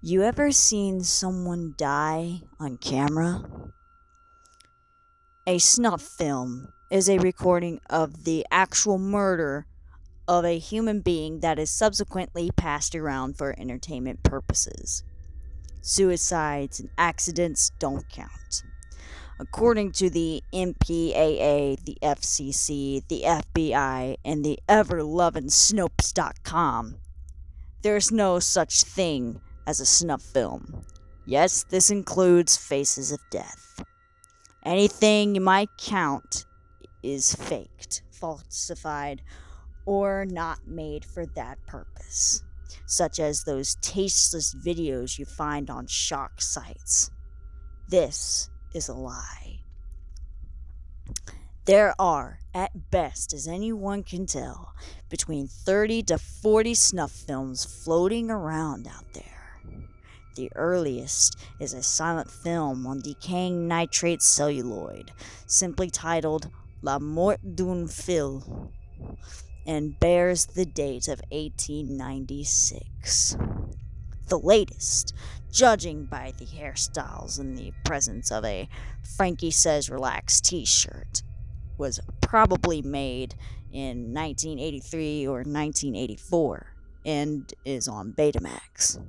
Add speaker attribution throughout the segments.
Speaker 1: You ever seen someone die on camera? A snuff film is a recording of the actual murder of a human being that is subsequently passed around for entertainment purposes. Suicides and accidents don't count. According to the MPAA, the FCC, the FBI, and the ever loving Snopes.com, there's no such thing as a snuff film. Yes, this includes Faces of Death. Anything you might count is faked, falsified, or not made for that purpose, such as those tasteless videos you find on shock sites. This is a lie. There are, at best, as anyone can tell, between 30 to 40 snuff films floating around out there. The earliest is a silent film on decaying nitrate celluloid, simply titled La Mort d'une Fille, and bears the date of 1896. The latest, judging by the hairstyles and the presence of a Frankie Says Relax t shirt, was probably made in 1983 or 1984 and is on Betamax.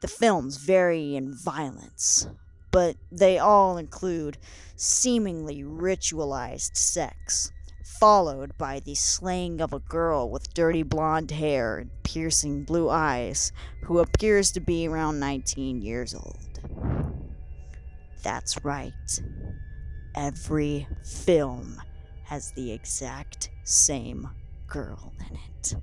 Speaker 1: The films vary in violence, but they all include seemingly ritualized sex, followed by the slaying of a girl with dirty blonde hair and piercing blue eyes who appears to be around 19 years old. That's right. Every film has the exact same girl in it.